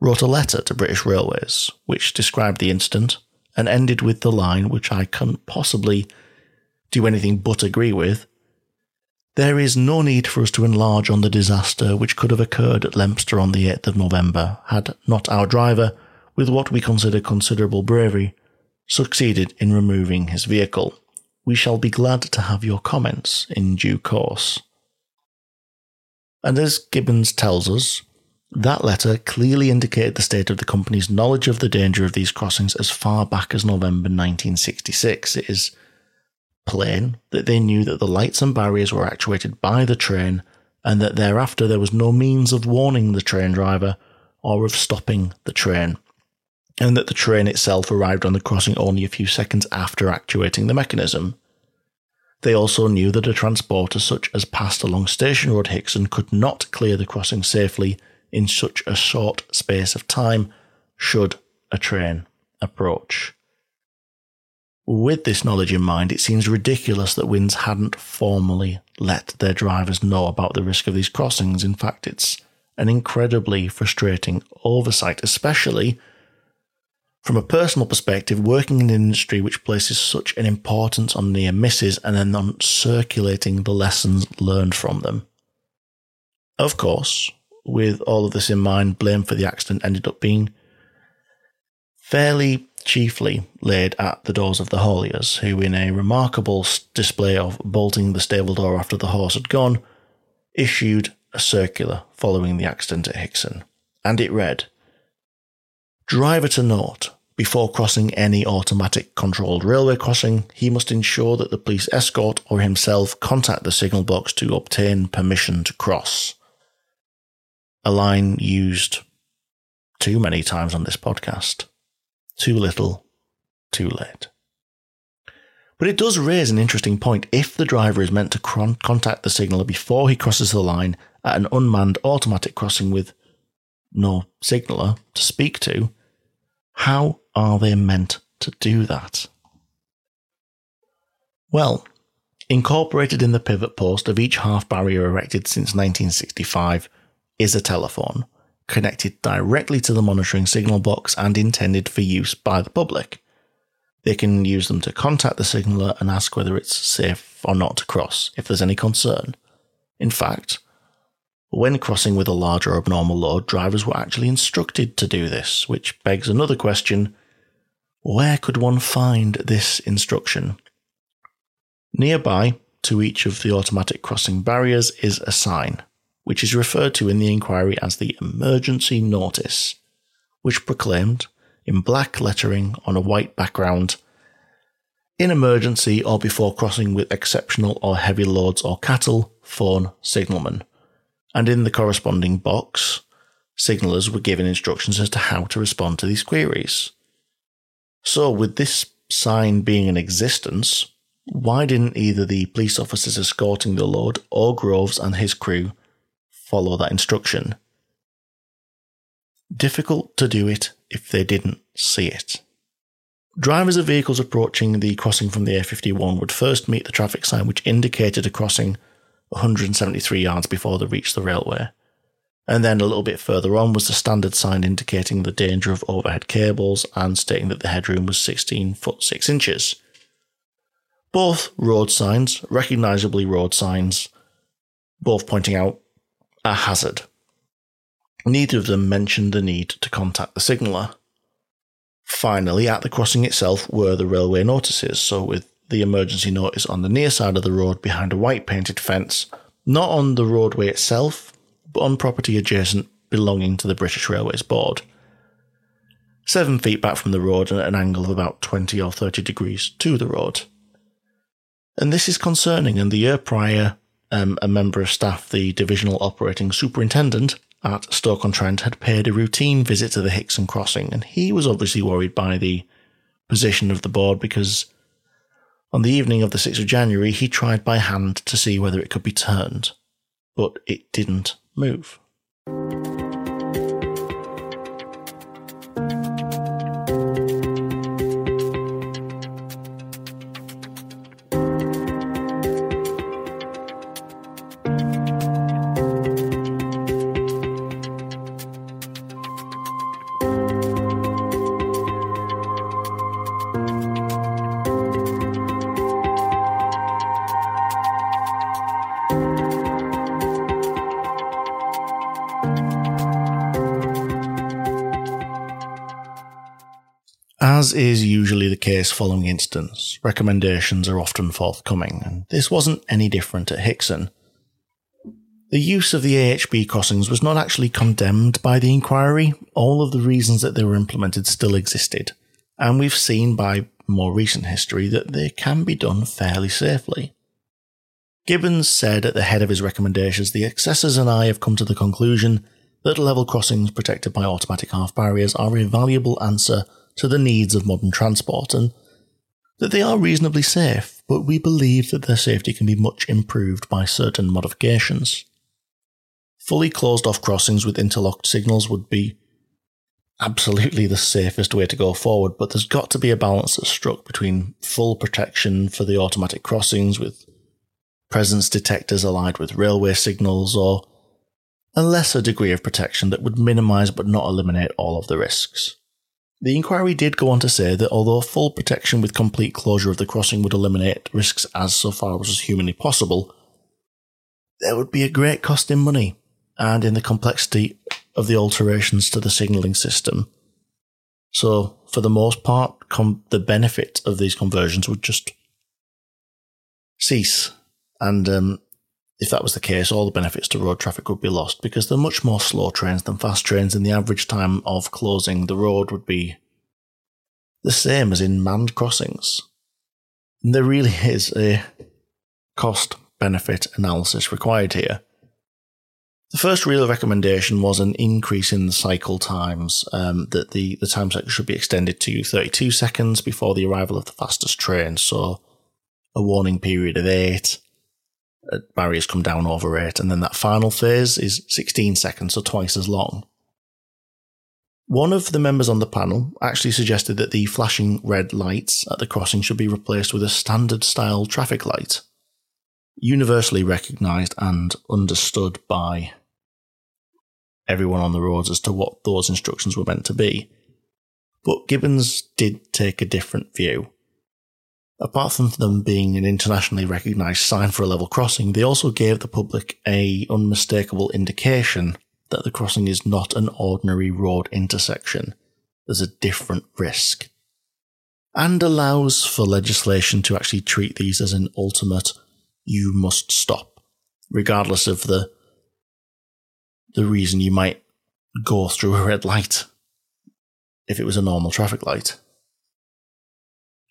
Speaker 1: wrote a letter to British Railways, which described the incident and ended with the line, which I can't possibly do anything but agree with. There is no need for us to enlarge on the disaster which could have occurred at Leominster on the 8th of November had not our driver with what we consider considerable bravery, succeeded in removing his vehicle. We shall be glad to have your comments in due course. And as Gibbens tells us, that letter clearly indicated the state of the company's knowledge of the danger of these crossings as far back as November 1966. It is plain that they knew that the lights and barriers were actuated by the train and that thereafter there was no means of warning the train driver or of stopping the train and that the train itself arrived on the crossing only a few seconds after actuating the mechanism. They also knew that a transporter such as passed along Station Road Hixon could not clear the crossing safely in such a short space of time should a train approach. With this knowledge in mind, it seems ridiculous that Wynns hadn't formally let their drivers know about the risk of these crossings. In fact, it's an incredibly frustrating oversight, especially from a personal perspective, working in an industry which places such an importance on near misses and then on circulating the lessons learned from them. Of course, with all of this in mind, blame for the accident ended up being fairly chiefly laid at the doors of the hauliers, who, in a remarkable display of bolting the stable door after the horse had gone, issued a circular following the accident at Hixon. And it read Driver to note, before crossing any automatic controlled railway crossing, he must ensure that the police escort or himself contact the signal box to obtain permission to cross. A line used too many times on this podcast. Too little, too late. But it does raise an interesting point. If the driver is meant to con- contact the signaller before he crosses the line at an unmanned automatic crossing with no signaller to speak to, how are they meant to do that? Well, incorporated in the pivot post of each half barrier erected since 1965 is a telephone connected directly to the monitoring signal box and intended for use by the public. They can use them to contact the signaller and ask whether it's safe or not to cross if there's any concern. In fact, when crossing with a large or abnormal load, drivers were actually instructed to do this, which begs another question where could one find this instruction? Nearby to each of the automatic crossing barriers is a sign which is referred to in the inquiry as the emergency notice, which proclaimed, in black lettering on a white background, in emergency or before crossing with exceptional or heavy loads or cattle, phone signalman. And in the corresponding box, signallers were given instructions as to how to respond to these queries. So, with this sign being in existence, why didn't either the police officers escorting the load or Groves and his crew follow that instruction. Difficult to do it if they didn't see it. Drivers of vehicles approaching the crossing from the A51 would first meet the traffic sign which indicated a crossing 173 yards before they reached the railway. And then a little bit further on was the standard sign indicating the danger of overhead cables and stating that the headroom was 16 foot 6 inches. Both road signs, recognisably road signs, both pointing out a hazard. Neither of them mentioned the need to contact the signaller. Finally, at the crossing itself were the railway notices, so with the emergency notice on the near side of the road behind a white painted fence, not on the roadway itself, but on property adjacent belonging to the British Railways Board. Seven feet back from the road and at an angle of about 20 or 30 degrees to the road. And this is concerning, and the year prior, um, a member of staff, the divisional operating superintendent at Stoke-on-Trent, had paid a routine visit to the Hixon crossing, and he was obviously worried by the position of the board because on the evening of the 6th of January, he tried by hand to see whether it could be turned, but it didn't move. Case following instance, recommendations are often forthcoming, and this wasn't any different at Hixon. The use of the AHB crossings was not actually condemned by the inquiry, all of the reasons that they were implemented still existed, and we've seen by more recent history that they can be done fairly safely. Gibbens said at the head of his recommendations the assessors and I have come to the conclusion that level crossings protected by automatic half barriers are a valuable answer to the needs of modern transport and that they are reasonably safe, but we believe that their safety can be much improved by certain modifications. Fully closed off crossings with interlocked signals would be absolutely the safest way to go forward, but there's got to be a balance that's struck between full protection for the automatic crossings with presence detectors allied with railway signals or a lesser degree of protection that would minimise but not eliminate all of the risks. The inquiry did go on to say that although full protection with complete closure of the crossing would eliminate risks as so far as was humanly possible, there would be a great cost in money and in the complexity of the alterations to the signalling system. So, for the most part, com- the benefit of these conversions would just cease. And um, if that was the case, all the benefits to road traffic would be lost because they're much more slow trains than fast trains, and the average time of closing the road would be the same as in manned crossings. And there really is a cost benefit analysis required here. The first real recommendation was an increase in the cycle times, um, that the, the time cycle should be extended to 32 seconds before the arrival of the fastest train, so a warning period of 8, uh, Uh, barriers come down over 8, and then that final phase is 16 seconds, so twice as long. One of the members on the panel actually suggested that the flashing red lights at the crossing should be replaced with a standard style traffic light, universally recognised and understood by everyone on the roads as to what those instructions were meant to be. But Gibbens did take a different view. Apart from them being an internationally recognised sign for a level crossing, they also gave the public a unmistakable indication that the crossing is not an ordinary road intersection. There's a different risk. And allows for legislation to actually treat these as an ultimate you must stop, regardless of the the reason you might go through a red light if it was a normal traffic light.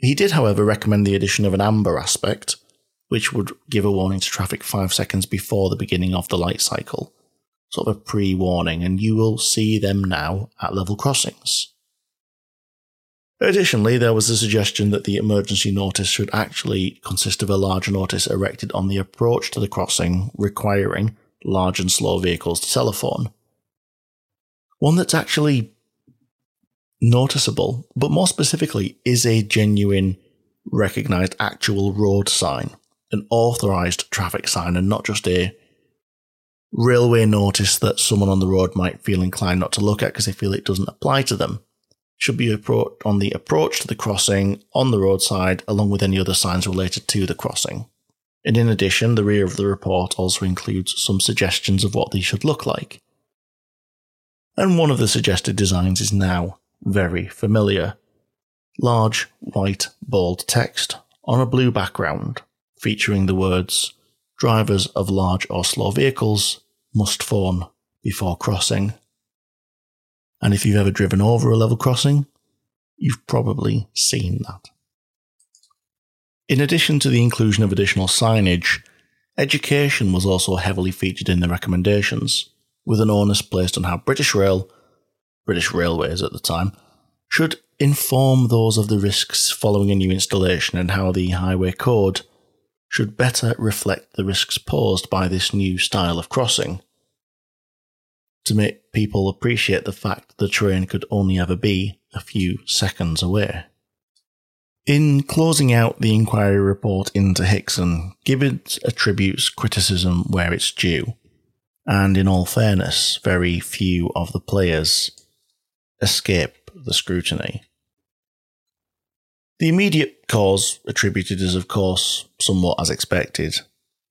Speaker 1: He did, however, recommend the addition of an amber aspect, which would give a warning to traffic five seconds before the beginning of the light cycle, sort of a pre warning, and you will see them now at level crossings. Additionally, there was a suggestion that the emergency notice should actually consist of a large notice erected on the approach to the crossing requiring large and slow vehicles to telephone. One that's actually noticeable, but more specifically, is a genuine, recognized actual road sign, an authorized traffic sign, and not just a railway notice that someone on the road might feel inclined not to look at because they feel it doesn't apply to them. Should be on the approach to the crossing on the roadside, along with any other signs related to the crossing. And in addition, the rear of the report also includes some suggestions of what these should look like. And one of the suggested designs is now very familiar. Large, white, bold text on a blue background, featuring the words, Drivers of large or slow vehicles must phone before crossing. And if you've ever driven over a level crossing, you've probably seen that. In addition to the inclusion of additional signage, education was also heavily featured in the recommendations, with an onus placed on how British Rail, British Railways at the time, should inform those of the risks following a new installation and how the highway code should better reflect the risks posed by this new style of crossing. To make people appreciate the fact the train could only ever be a few seconds away. In closing out the inquiry report into Hixon, Gibbens attributes criticism where it's due, and in all fairness, very few of the players escape the scrutiny. The immediate cause attributed is, of course, somewhat as expected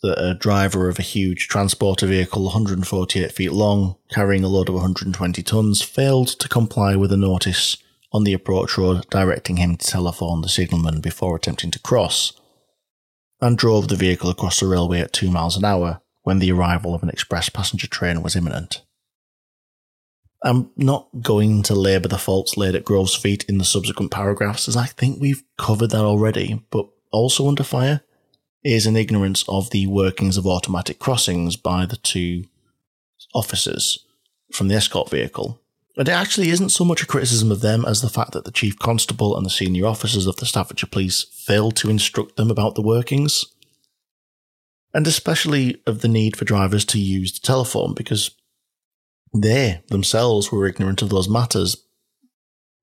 Speaker 1: that a driver of a huge transporter vehicle 148 feet long, carrying a load of 120 tons, failed to comply with a notice on the approach road directing him to telephone the signalman before attempting to cross, and drove the vehicle across the railway at 2 miles an hour when the arrival of an express passenger train was imminent. I'm not going to labour the faults laid at Grove's feet in the subsequent paragraphs, as I think we've covered that already, but also under fire is an ignorance of the workings of automatic crossings by the two officers from the escort vehicle, and it actually isn't so much a criticism of them as the fact that the chief constable and the senior officers of the Staffordshire Police failed to instruct them about the workings. And especially of the need for drivers to use the telephone because they themselves were ignorant of those matters.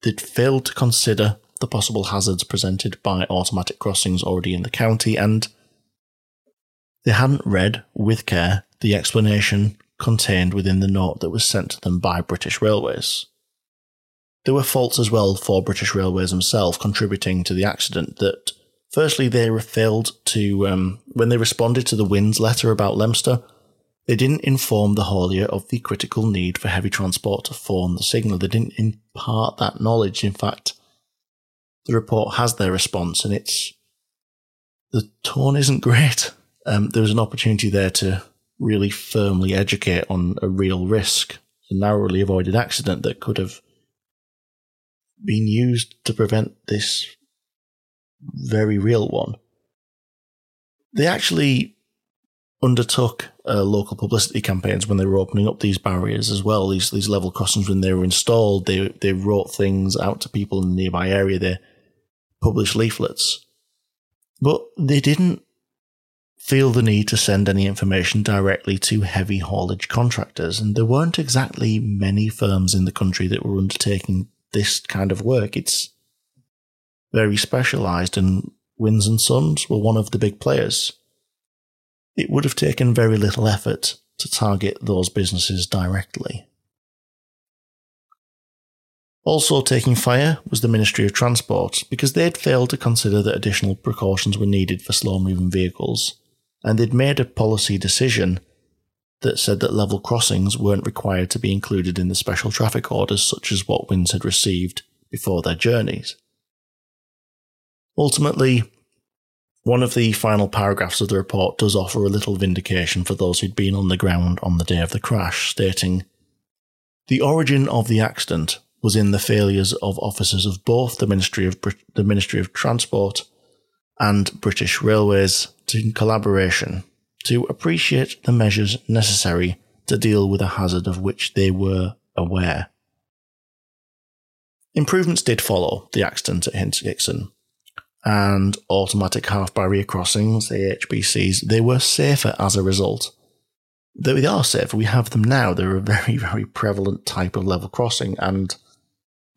Speaker 1: They'd failed to consider the possible hazards presented by automatic crossings already in the county and they hadn't read with care the explanation contained within the note that was sent to them by British Railways. There were faults as well for British Railways themselves contributing to the accident that firstly they failed to um, when they responded to the Wynns letter about Leominster, they didn't inform the haulier of the critical need for heavy transport to form the signal. They didn't impart that knowledge. In fact, the report has their response, and it's the tone isn't great. Um, there was an opportunity there to really firmly educate on a real risk, a narrowly avoided accident that could have been used to prevent this very real one. They actually undertook uh, local publicity campaigns when they were opening up these barriers as well. These these level crossings when they were installed, they they wrote things out to people in the nearby area. They published leaflets, but they didn't feel the need to send any information directly to heavy haulage contractors, and there weren't exactly many firms in the country that were undertaking this kind of work. It's very specialised, and Wynns and Sons were one of the big players it would have taken very little effort to target those businesses directly. Also taking fire was the Ministry of Transport because they'd failed to consider that additional precautions were needed for slow moving vehicles, and they'd made a policy decision that said that level crossings weren't required to be included in the special traffic orders such as what Wynns had received before their journeys. Ultimately, one of the final paragraphs of the report does offer a little vindication for those who'd been on the ground on the day of the crash, stating The origin of the accident was in the failures of officers of both the Ministry of, the Ministry of Transport and British Railways in collaboration to appreciate the measures necessary to deal with a hazard of which they were aware. Improvements did follow the accident at Hinton and automatic half barrier crossings, AHBCs, they were safer as a result. Though they are safer. We have them now. They're a very, very prevalent type of level crossing, and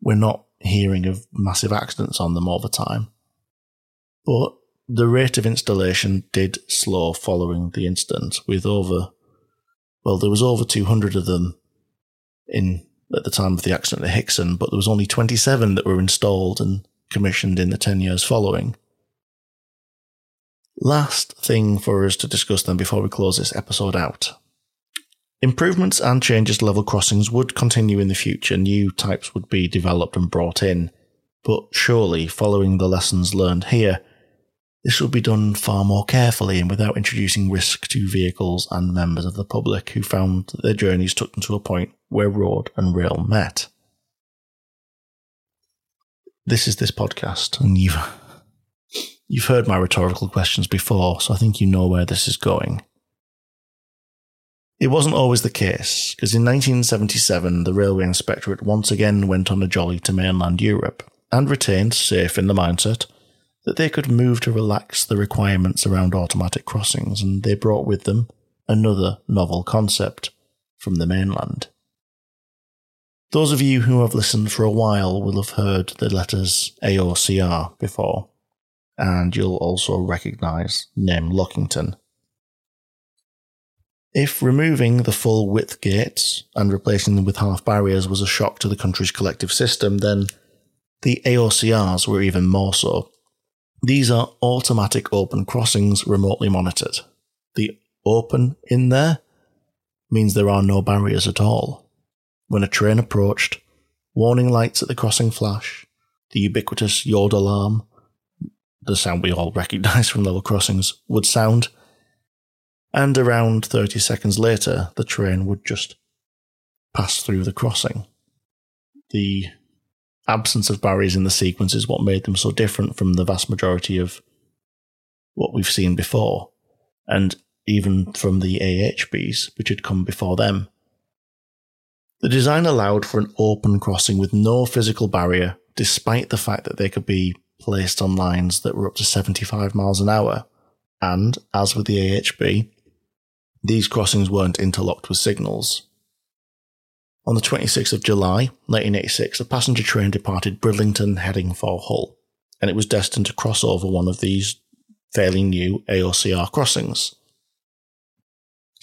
Speaker 1: we're not hearing of massive accidents on them all the time. But the rate of installation did slow following the incident, with over, well, there was over 200 of them in at the time of the accident at Hixon, but there was only 27 that were installed, and commissioned in the 10 years following. Last thing for us to discuss then before we close this episode out. Improvements and changes to level crossings would continue in the future, new types would be developed and brought in, but surely, following the lessons learned here, this would be done far more carefully and without introducing risk to vehicles and members of the public who found that their journeys took them to a point where road and rail met this is this podcast, and you've you've heard my rhetorical questions before, so I think you know where this is going. It wasn't always the case, because in 1977 the Railway Inspectorate once again went on a jolly to mainland Europe and retained, safe in the mindset, that they could move to relax the requirements around automatic crossings, and they brought with them another novel concept from the mainland. Those of you who have listened for a while will have heard the letters AOCR before, and you'll also recognise name Lockington. If removing the full width gates and replacing them with half barriers was a shock to the country's collective system, then the AOCRs were even more so. These are automatic open crossings remotely monitored. The open in there means there are no barriers at all when a train approached, warning lights at the crossing flash, the ubiquitous yod alarm, the sound we all recognise from level crossings, would sound, and around 30 seconds later, the train would just pass through the crossing. The absence of barriers in the sequence is what made them so different from the vast majority of what we've seen before, and even from the AHBs, which had come before them. The design allowed for an open crossing with no physical barrier, despite the fact that they could be placed on lines that were up to 75 miles an hour. And, as with the AHB, these crossings weren't interlocked with signals. On the 26th of July, 1986, a passenger train departed Bridlington heading for Hull, and it was destined to cross over one of these fairly new AOCR crossings.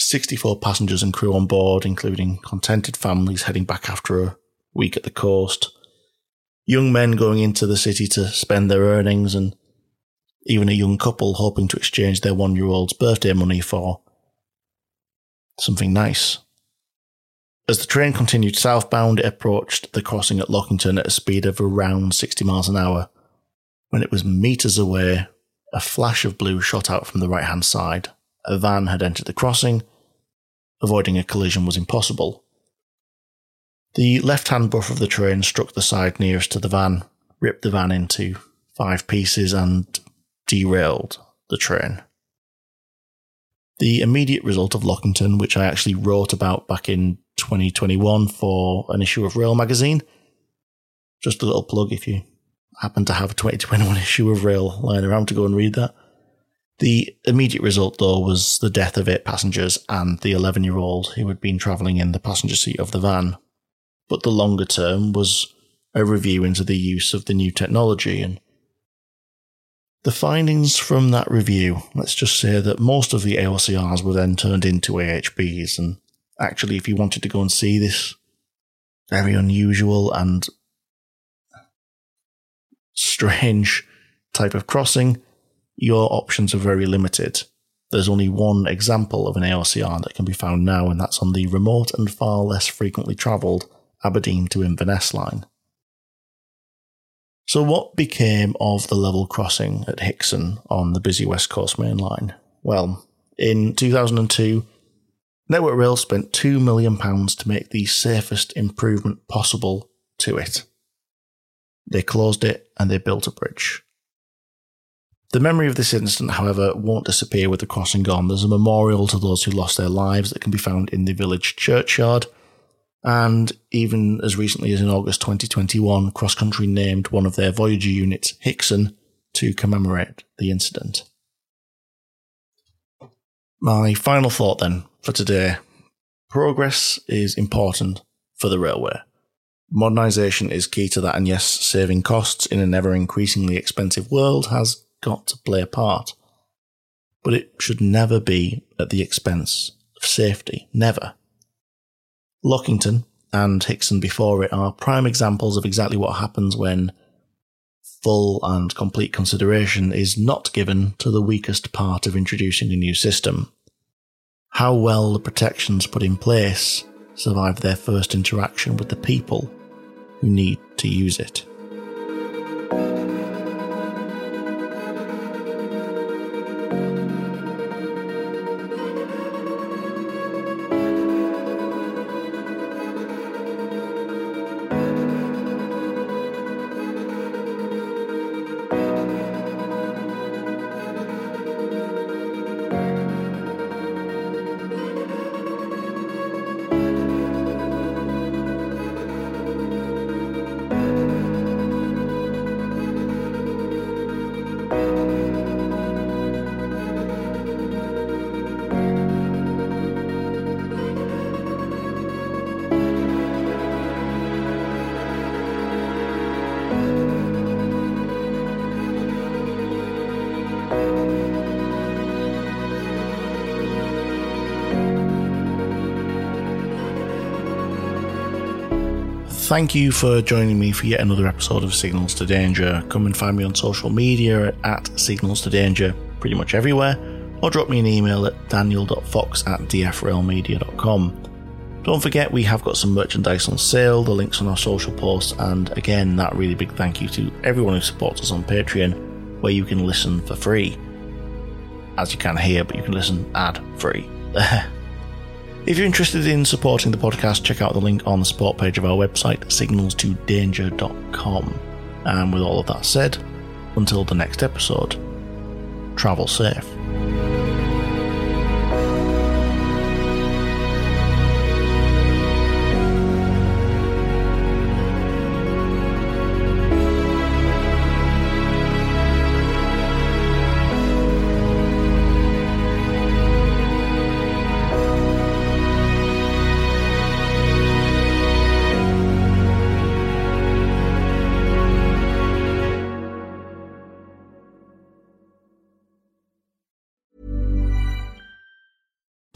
Speaker 1: 64 passengers and crew on board, including contented families heading back after a week at the coast, young men going into the city to spend their earnings, and even a young couple hoping to exchange their one year old's birthday money for something nice. As the train continued southbound, it approached the crossing at Lockington at a speed of around 60 miles an hour, When it was metres away, a flash of blue shot out from the right hand side. A van had entered the crossing. Avoiding a collision was impossible. The left hand buffer of the train struck the side nearest to the van, ripped the van into five pieces, and derailed the train. The immediate result of Lockington, which I actually wrote about back in 2021 for an issue of Rail magazine, just a little plug if you happen to have a 2021 issue of Rail lying around to go and read that. The immediate result, though, was the death of eight passengers and the 11 year old who had been travelling in the passenger seat of the van. But the longer term was a review into the use of the new technology and the findings from that review, let's just say that most of the AOCRs were then turned into AHBs. And actually, if you wanted to go and see this very unusual and strange type of crossing, your options are very limited. There's only one example of an AOCR that can be found now, and that's on the remote and far less frequently travelled Aberdeen to Inverness line. So, what became of the level crossing at Hixon on the busy West Coast Main Line? Well, in 2002, Network Rail spent £2 million to make the safest improvement possible to it. They closed it and they built a bridge. The memory of this incident, however, won't disappear with the crossing gone. There's a memorial to those who lost their lives that can be found in the village churchyard, and even as recently as in August 2021, Cross Country named one of their Voyager units Hixon, to commemorate the incident. My final thought then for today progress is important for the railway. Modernisation is key to that, and yes, saving costs in an ever increasingly expensive world has got to play a part. But it should never be at the expense of safety. Never. Lockington and Hixon before it are prime examples of exactly what happens when full and complete consideration is not given to the weakest part of introducing a new system. How well the protections put in place survive their first interaction with the people who need to use it. Thank you for joining me for yet another episode of Signals to Danger. Come and find me on social media at Signals to Danger pretty much everywhere, or drop me an email at daniel.fox at dfrailmedia.com. Don't forget, we have got some merchandise on sale, the links on our social posts, and again, that really big thank you to everyone who supports us on Patreon, where you can listen for free. As you can hear, but you can listen ad free. If you're interested in supporting the podcast, check out the link on the support page of our website, signalstodanger.com. And with all of that said, until the next episode, travel safe.